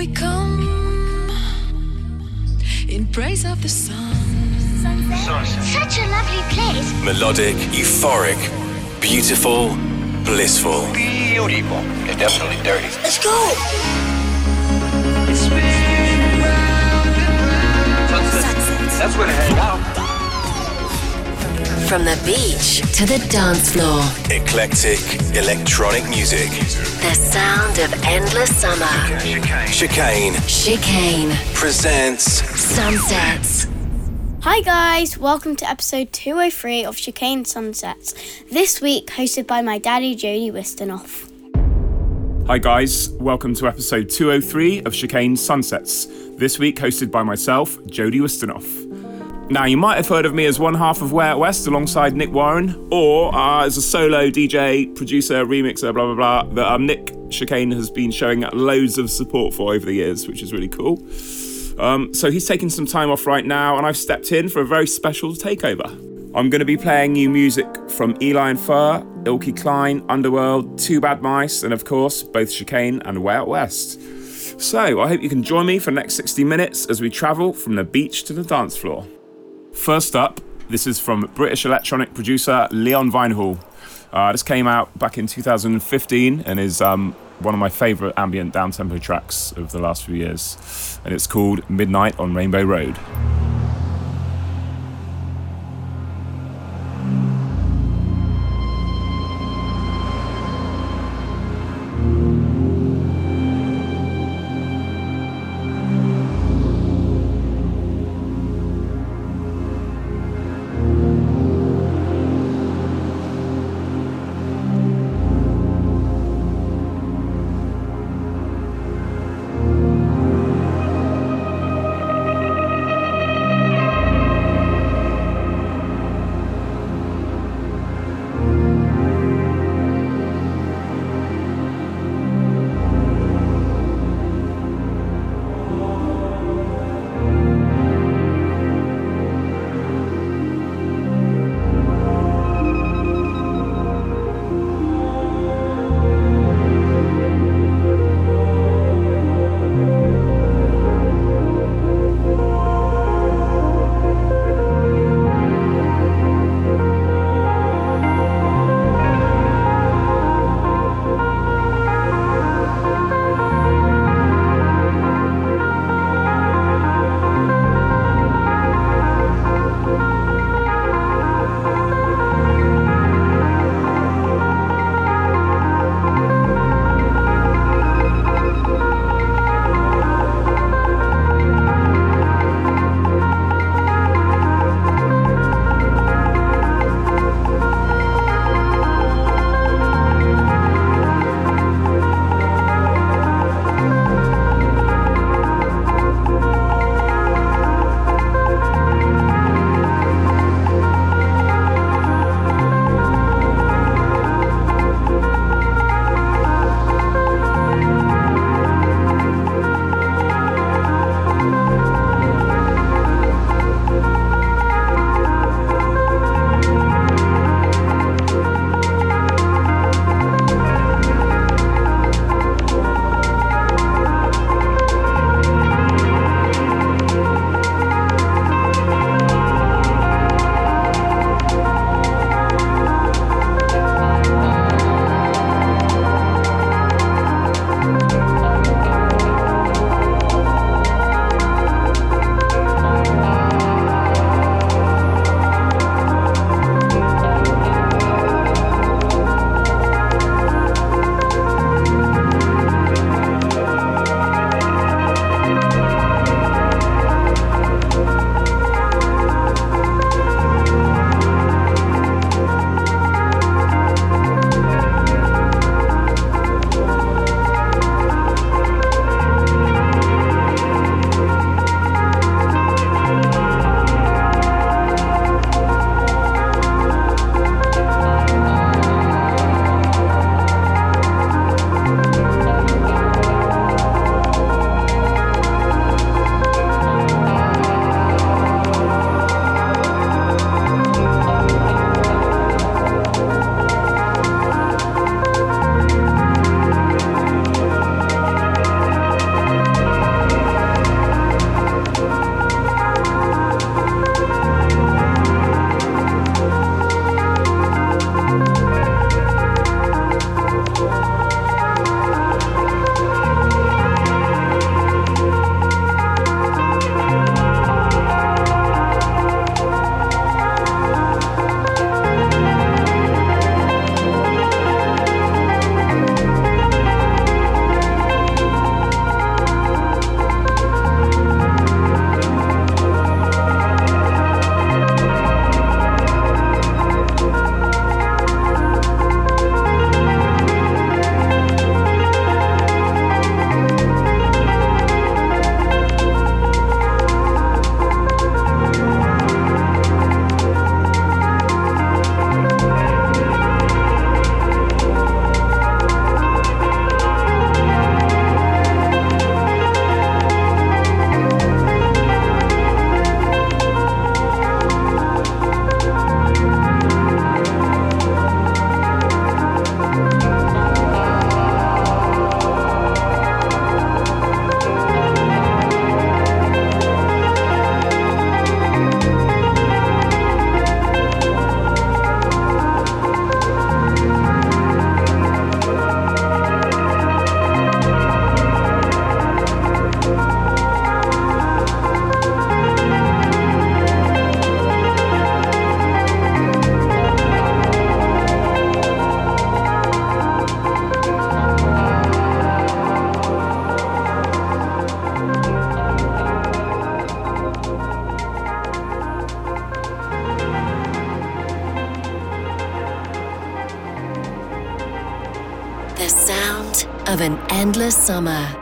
we come in praise of the sun. Such a lovely place. Melodic, euphoric, beautiful, blissful. Beautiful. It's definitely dirty. Let's go. That's where to hang out. From the beach to the dance floor, Eclectic, electronic music. the sound of endless summer. Chicane Chicane presents Sunsets. Hi guys, welcome to episode 203 of Chicane Sunsets. This week hosted by my daddy Jody Wisternoff. Hi, guys. Welcome to episode 203 of Chicane Sunsets. This week, hosted by myself, Jody Wisternoff. Now, you might have heard of me as one half of Way Out West alongside Nick Warren, or uh, as a solo DJ, producer, remixer, blah, blah, blah, that um, Nick Chicane has been showing loads of support for over the years, which is really cool. Um, so he's taking some time off right now, and I've stepped in for a very special takeover. I'm going to be playing new music from Eli and Fur, Eelke Kleijn, Underworld, Two Bad Mice, and of course, both Chicane and Way Out West. So I hope you can join me for the next 60 minutes as we travel from the beach to the dance floor. First up, this is from British electronic producer Leon Vynehall. Uh, this came out back in 2015 and is um, one of my favourite ambient downtempo tracks of the last few years. And it's called Midnight on Rainbow Road. Summer.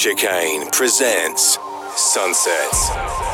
Chicane presents Sunsets.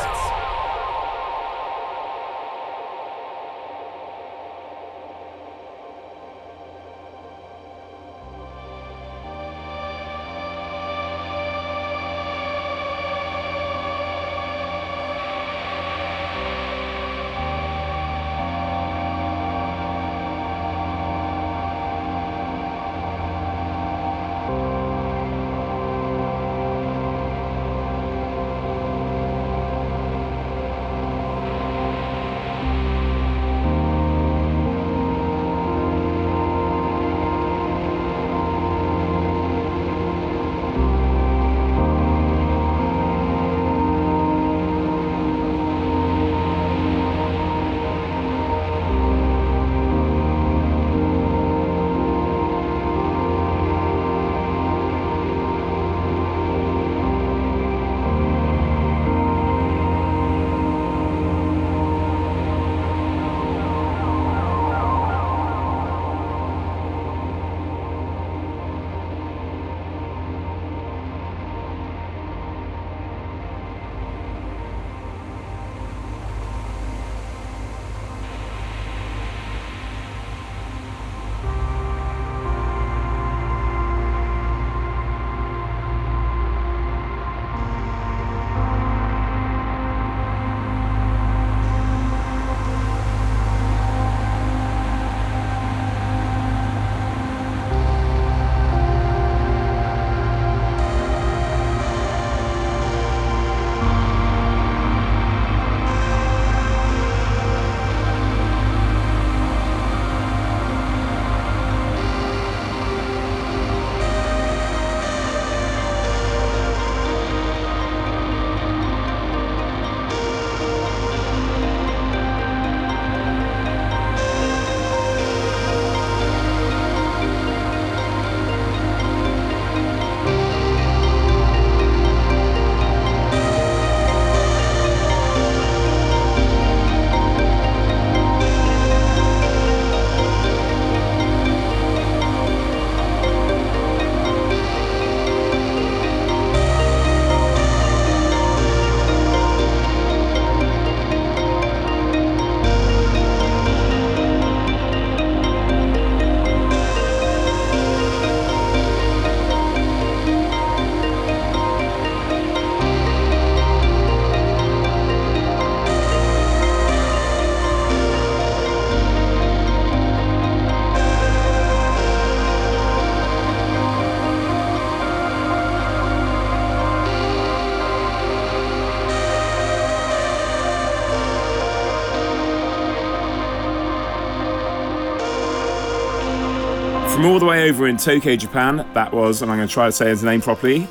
From all the way over in Tokyo, Japan, that was, and I'm going to try to say his name properly,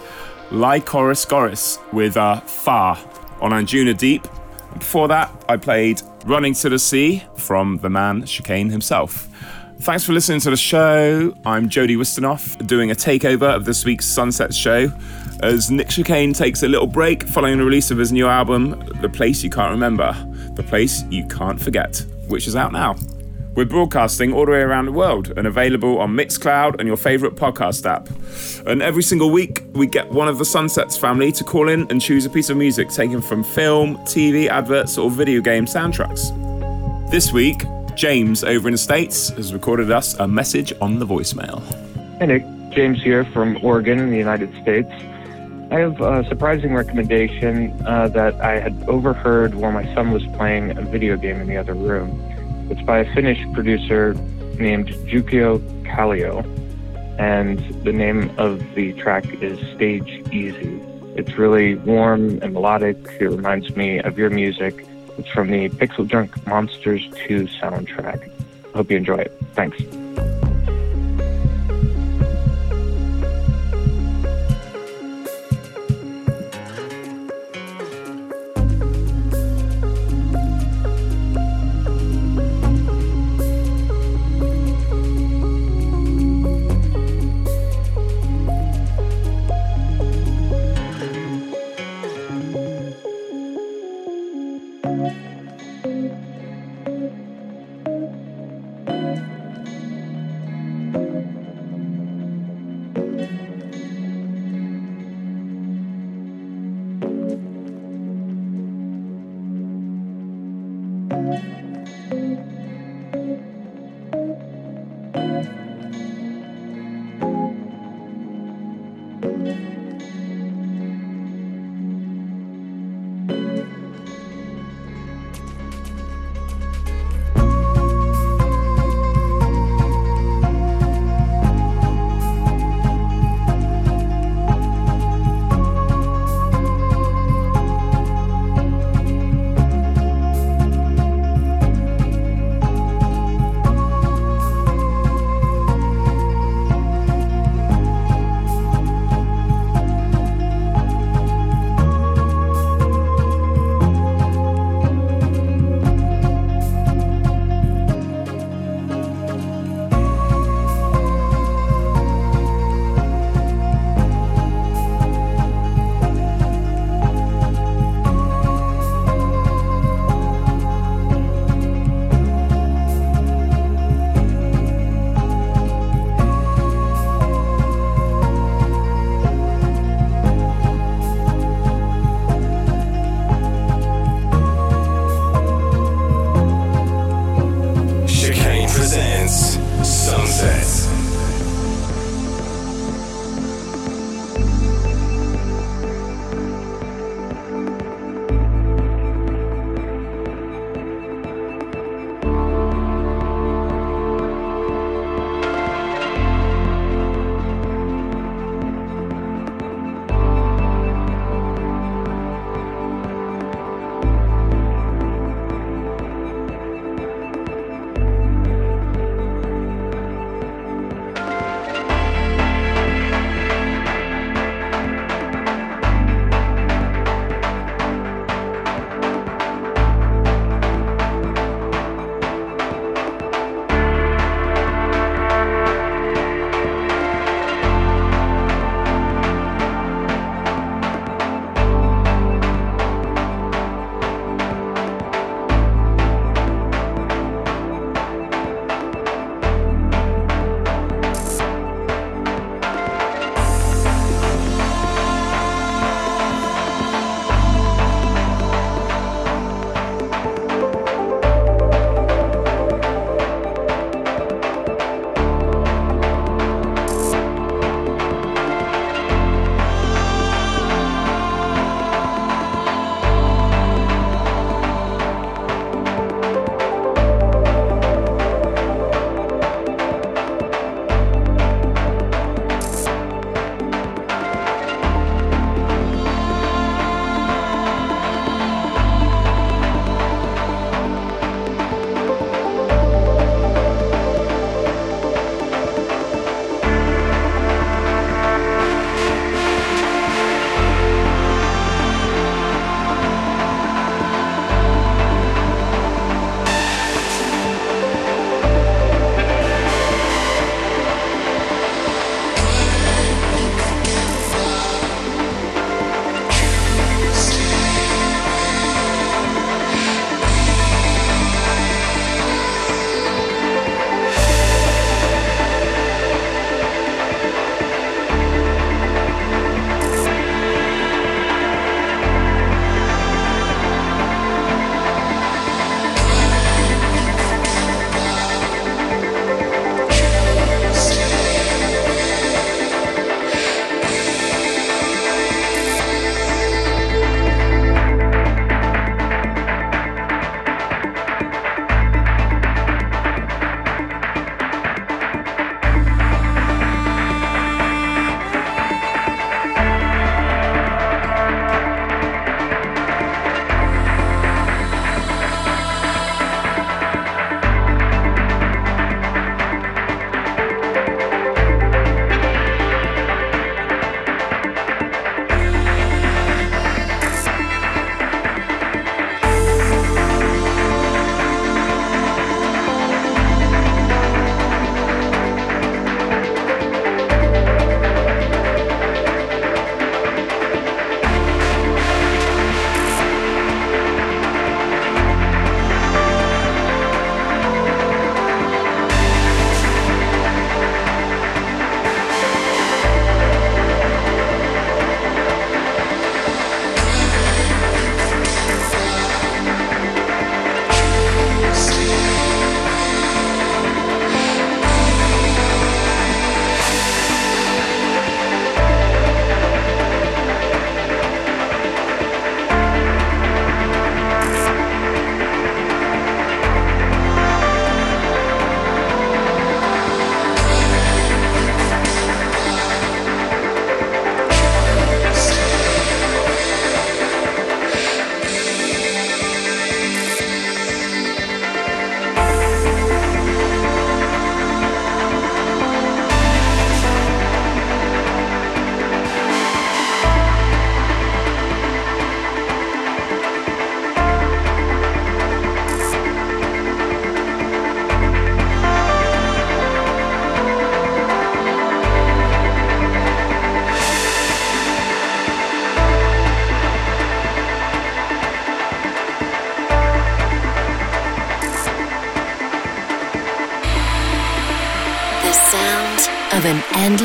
Lycoriscoris with uh, Far on Anjuna Deep. Before that, I played Running to the Sea from the man Chicane himself. Thanks for listening to the show. I'm Jody Wisternoff, doing a takeover of this week's Sunset show as Nick Chicane takes a little break following the release of his new album, The Place You Can't Remember, The Place You Can't Forget, which is out now. We're broadcasting all the way around the world and available on Mixcloud and your favourite podcast app. And every single week, we get one of the Sunsets family to call in and choose a piece of music taken from film, TV, adverts, or video game soundtracks. This week, James over in the States has recorded us a message on the voicemail. Hey Nick, James here from Oregon in the United States. I have a surprising recommendation uh, that I had overheard while my son was playing a video game in the other room. It's by a Finnish producer named Jukio Kallio, and the name of the track is Stage Easy. It's really warm and melodic. It reminds me of your music. It's from the PixelJunk Monsters 2 soundtrack. Hope you enjoy it. Thanks.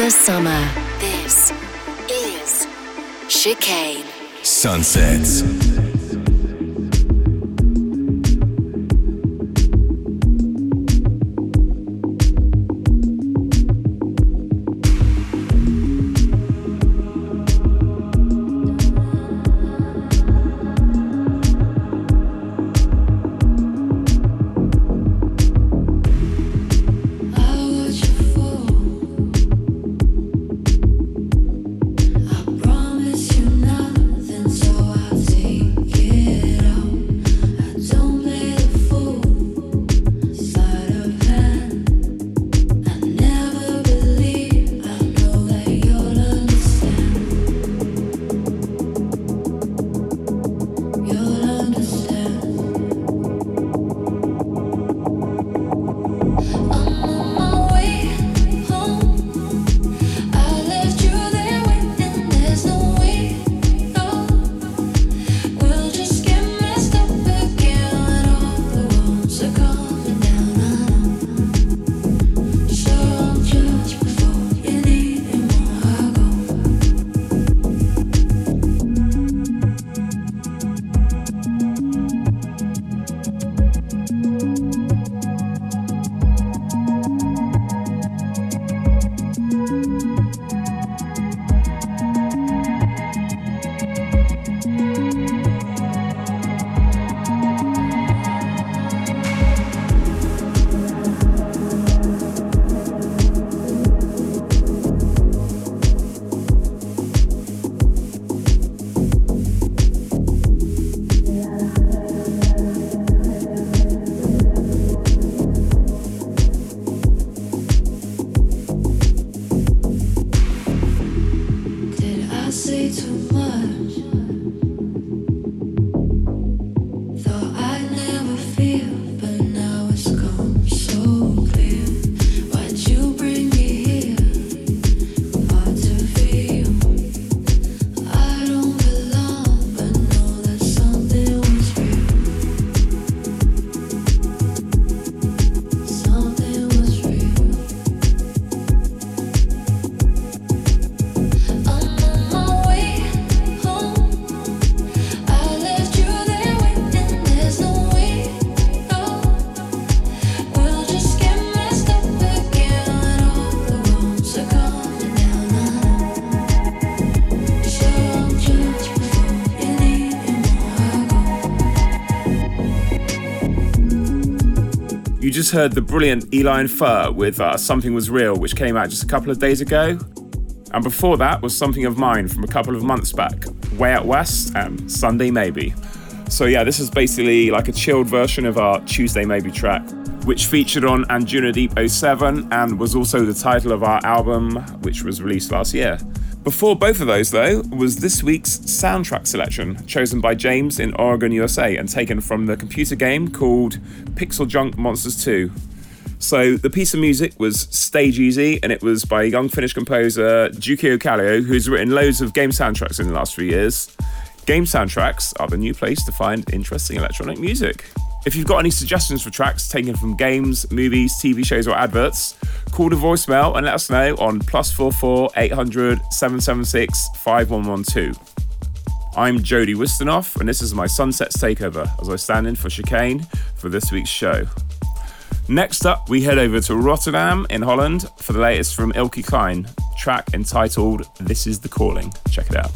Endless summer. This is Chicane. Sunsets. Heard the brilliant Eli and Fur with uh, Something Was Real, which came out just a couple of days ago. And before that was Something of Mine from a couple of months back, Way Out West and Sunday Maybe. So, yeah, this is basically like a chilled version of our Tuesday Maybe track, which featured on Anjuna Deep 07 and was also the title of our album, which was released last year. Before both of those, though, was this week's soundtrack selection, chosen by James in Oregon, USA, and taken from the computer game called PixelJunk Monsters 2. So the piece of music was Stage Easy, and it was by young Finnish composer Jukio Kallio, who's written loads of game soundtracks in the last few years. Game soundtracks are the new place to find interesting electronic music. If you've got any suggestions for tracks taken from games, movies, TV shows, or adverts, call the voicemail and let us know on plus four four eight hundred seven seven six five one one two. I'm Jody Wisternoff, and this is my Sunsets Takeover as I stand in for Chicane for this week's show. Next up, we head over to Rotterdam in Holland for the latest from Eelke Kleijn, track entitled This Is the Calling. Check it out.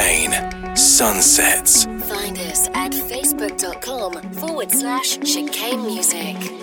Chicane Sunsets. Find us at facebook.com forward slash chicane music.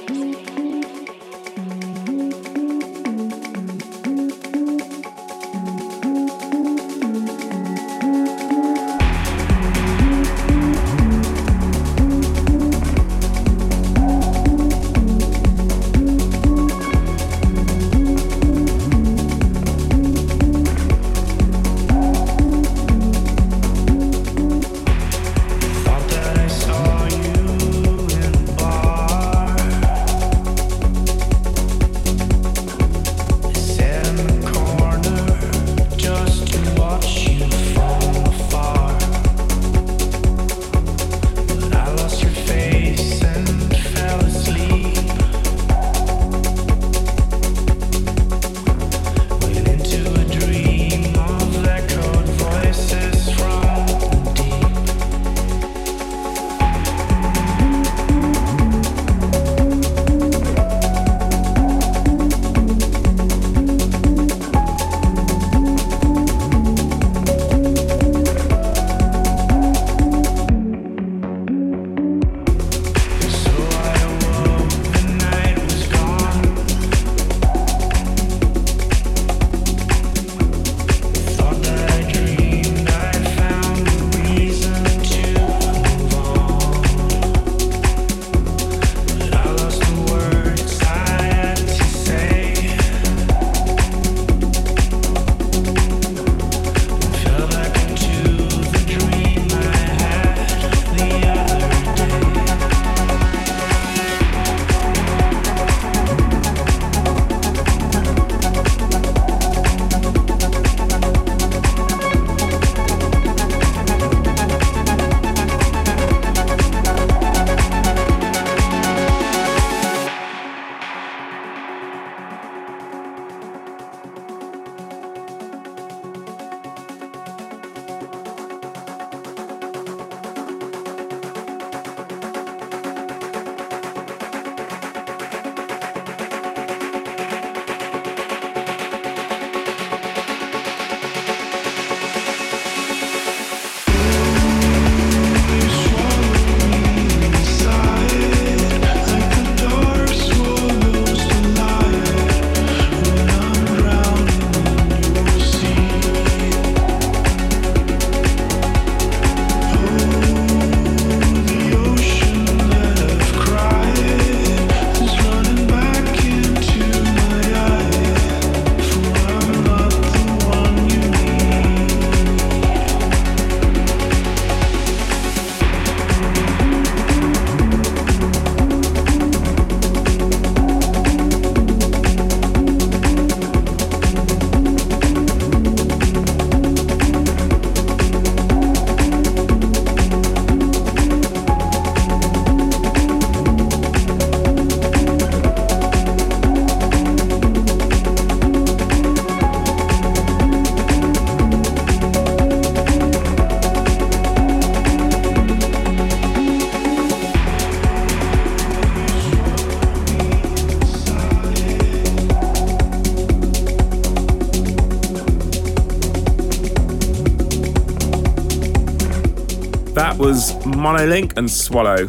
Monolink and Swallow.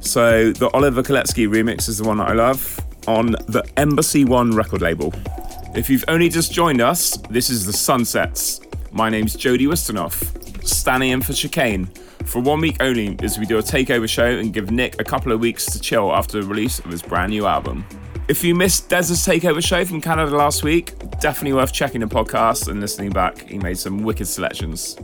So the Oliver Koletzki remix is the one that I love on the Embassy One record label. If you've only just joined us, this is the Sunsets. My name's Jody Wisternoff, standing in for Chicane for one week only as we do a takeover show and give Nick a couple of weeks to chill after the release of his brand new album. If you missed Dez's takeover show from Canada last week, definitely worth checking the podcast and listening back. He made some wicked selections.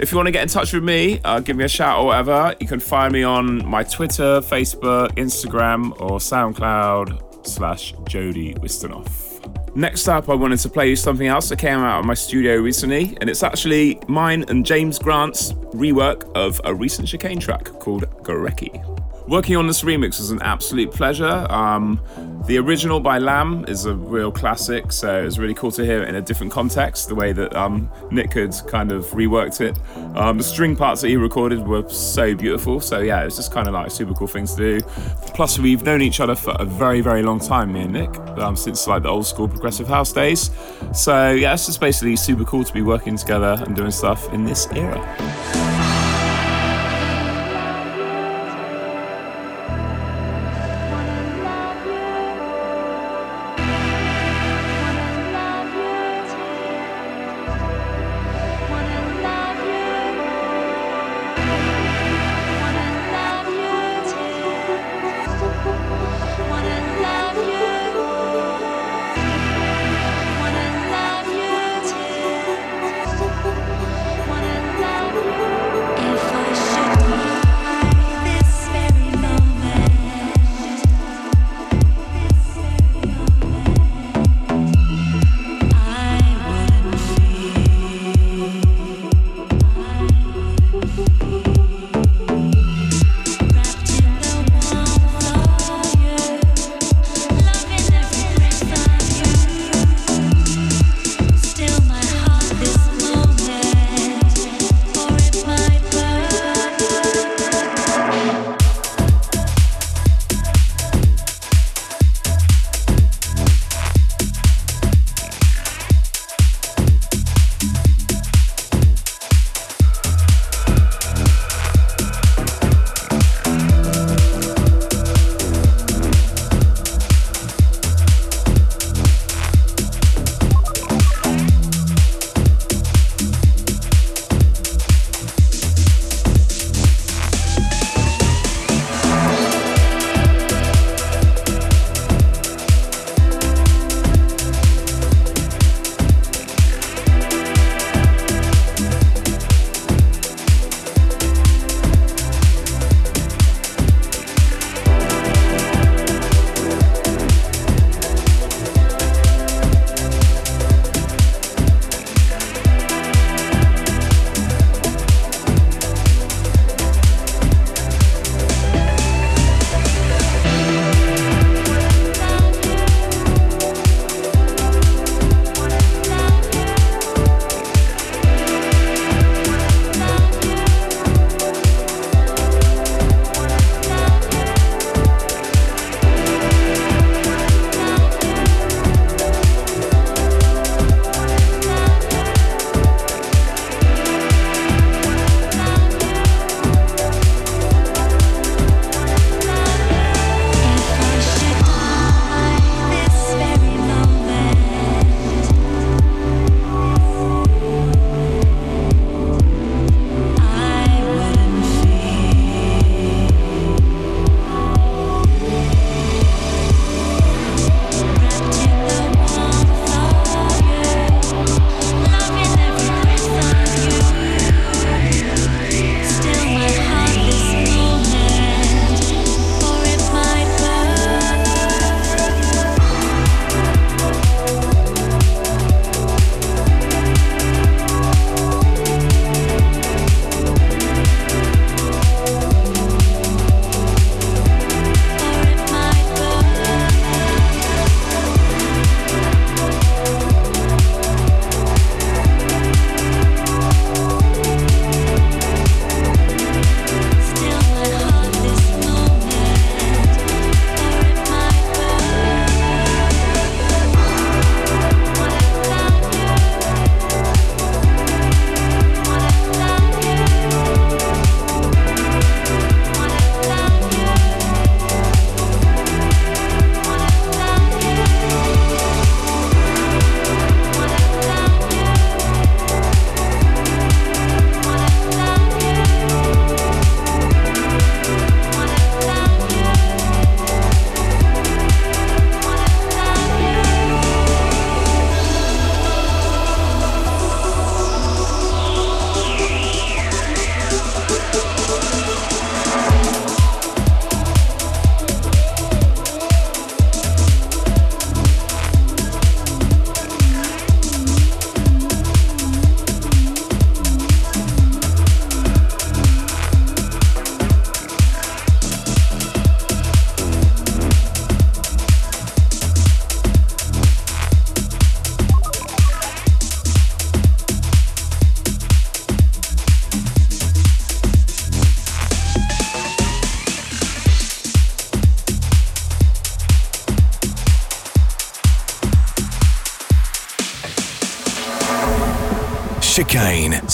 If you want to get in touch with me, uh, give me a shout or whatever, you can find me on my Twitter, Facebook, Instagram, or SoundCloud slash Jody Wisternoff. Next up, I wanted to play you something else that came out of my studio recently, and it's actually mine and James Grant's rework of a recent chicane track called Gorecki. Working on this remix was an absolute pleasure. Um, the original by Lamb is a real classic, so it was really cool to hear it in a different context, the way that um, Nick had kind of reworked it. Um, the string parts that he recorded were so beautiful, so yeah, it's just kind of like super cool things to do. Plus, we've known each other for a very, very long time, me and Nick, um, since like the old school progressive house days. So yeah, it's just basically super cool to be working together and doing stuff in this era.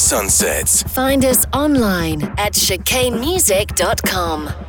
Sunsets. Find us online at chicanemusic.com.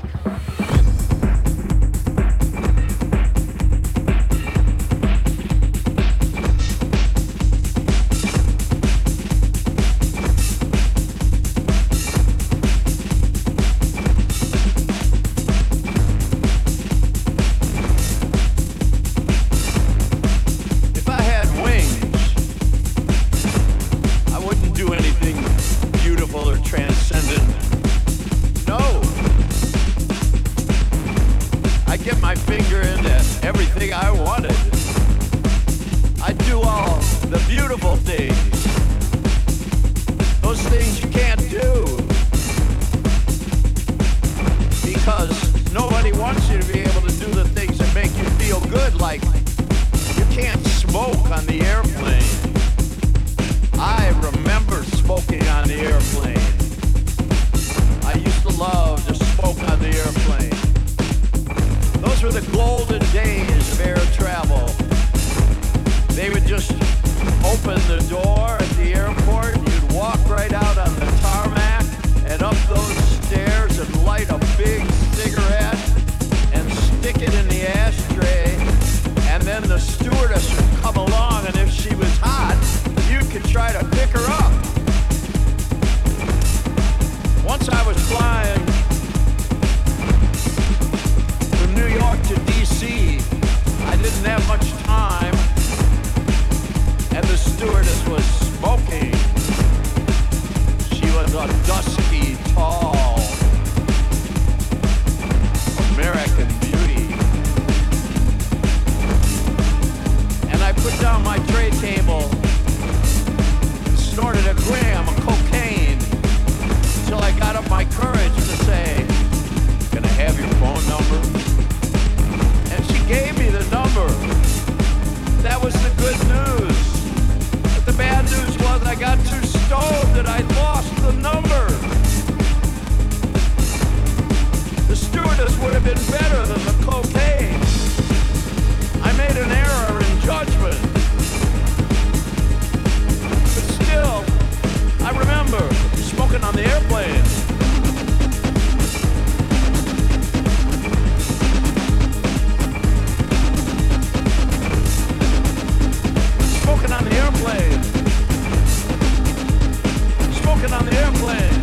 walking on the airplane.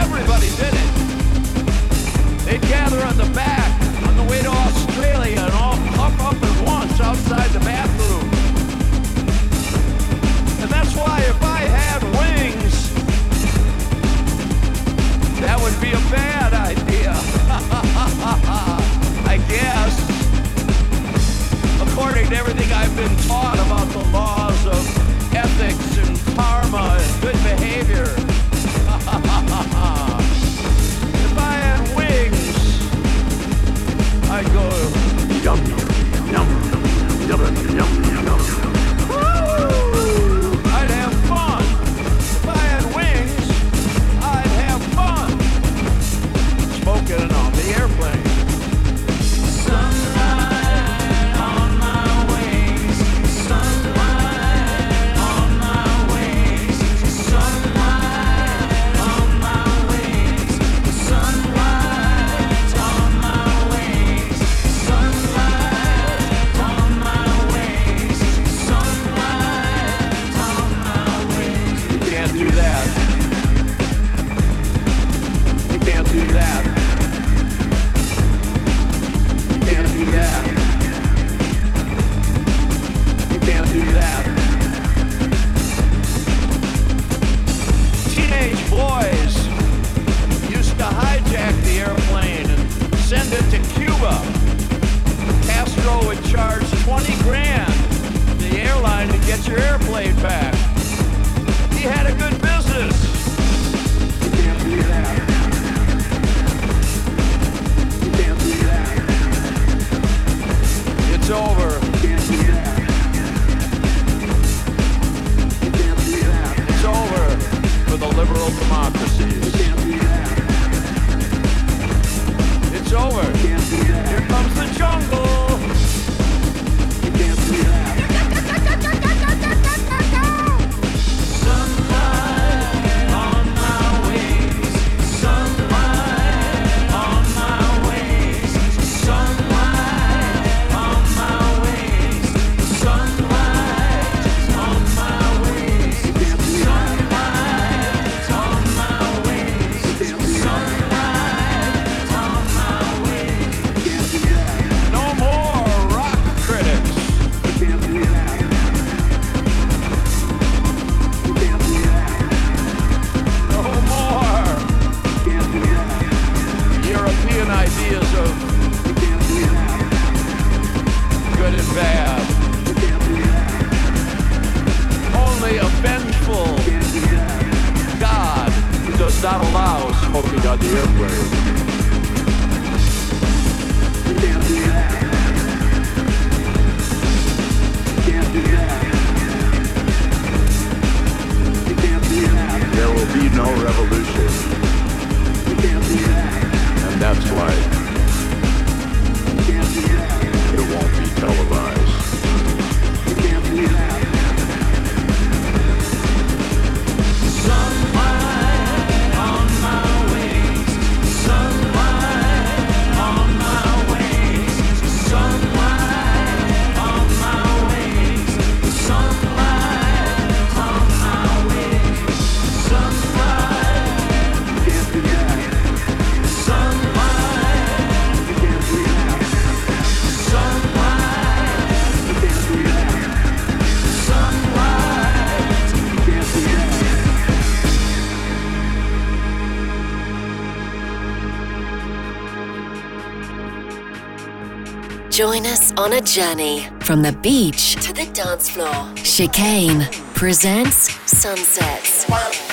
Everybody did it. They'd gather on the back on the way to Australia and all up, up at once outside the bathroom. And that's why if I had wings, that would be a bad idea. I guess according to everything I've been taught about the laws of ethics and karma Oh. on a journey from the beach to the dance floor. Chicane presents Sunsets.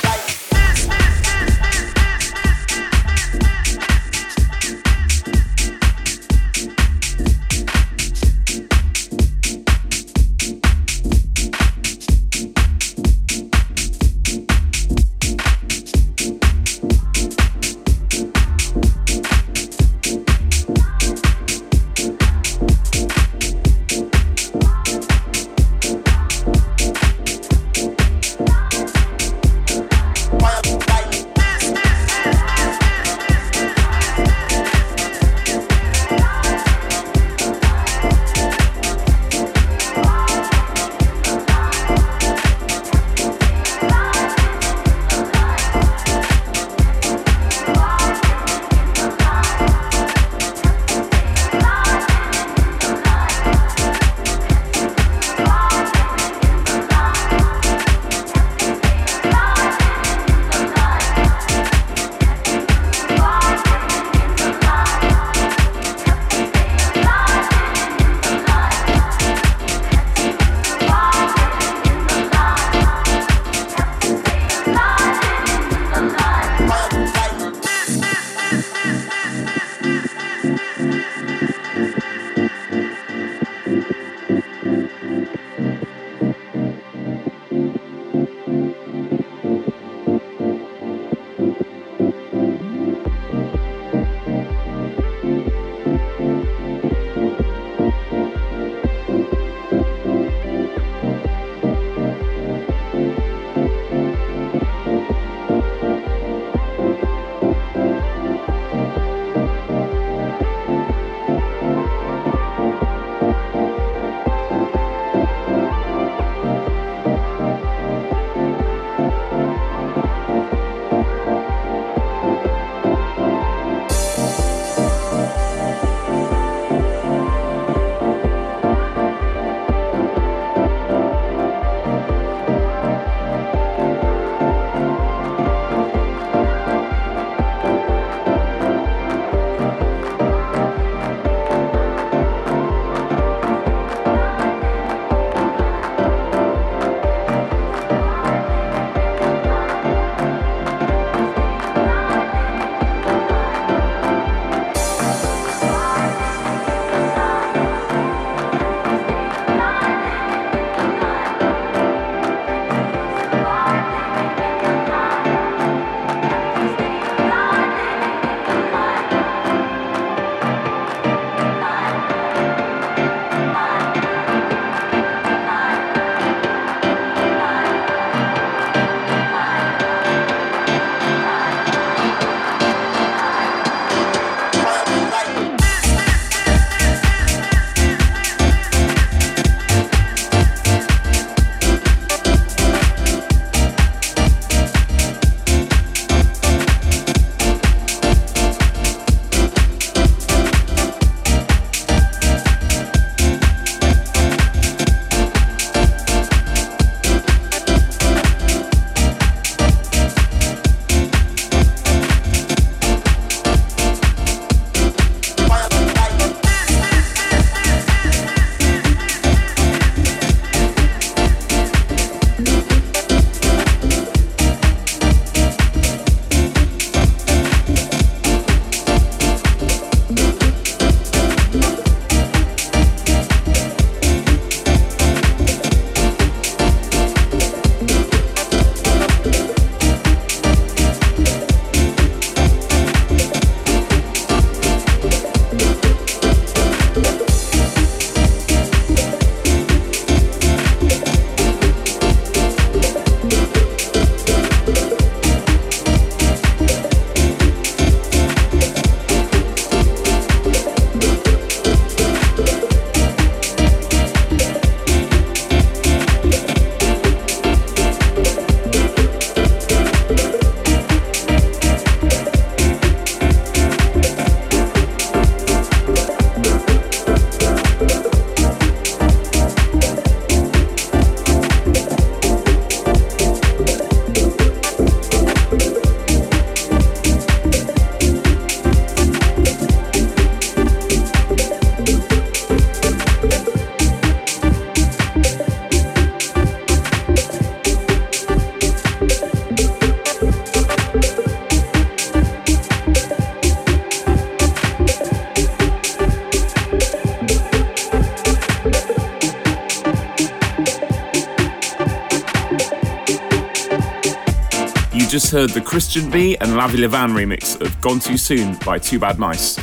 Just heard the Christian B and Lavi Levan remix of Gone Too Soon by Two Bad Mice.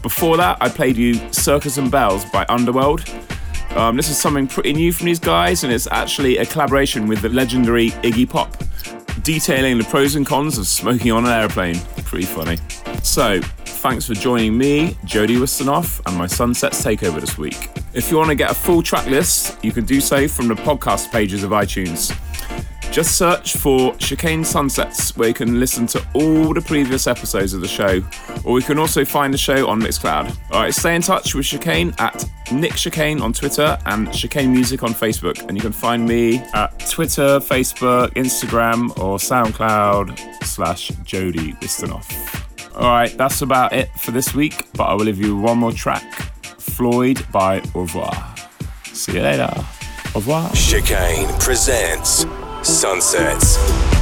Before that, I played you Circus and Bells by Underworld. Um, this is something pretty new from these guys, and it's actually a collaboration with the legendary Iggy Pop, detailing the pros and cons of smoking on an airplane. Pretty funny. So, thanks for joining me, Jody Wisternoff, and my Sunsets Takeover this week. If you want to get a full track list, you can do so from the podcast pages of iTunes. Just search for Chicane Sunsets, where you can listen to all the previous episodes of the show, or you can also find the show on Mixcloud. Alright, stay in touch with Chicane at Nick Chicane on Twitter and Chicane Music on Facebook, and you can find me at Twitter, Facebook, Instagram, or SoundCloud slash Jody Wisternoff. Alright, that's about it for this week, but I will leave you one more track Floyd by Au revoir. See you later. Au revoir. Chicane presents Sunsets.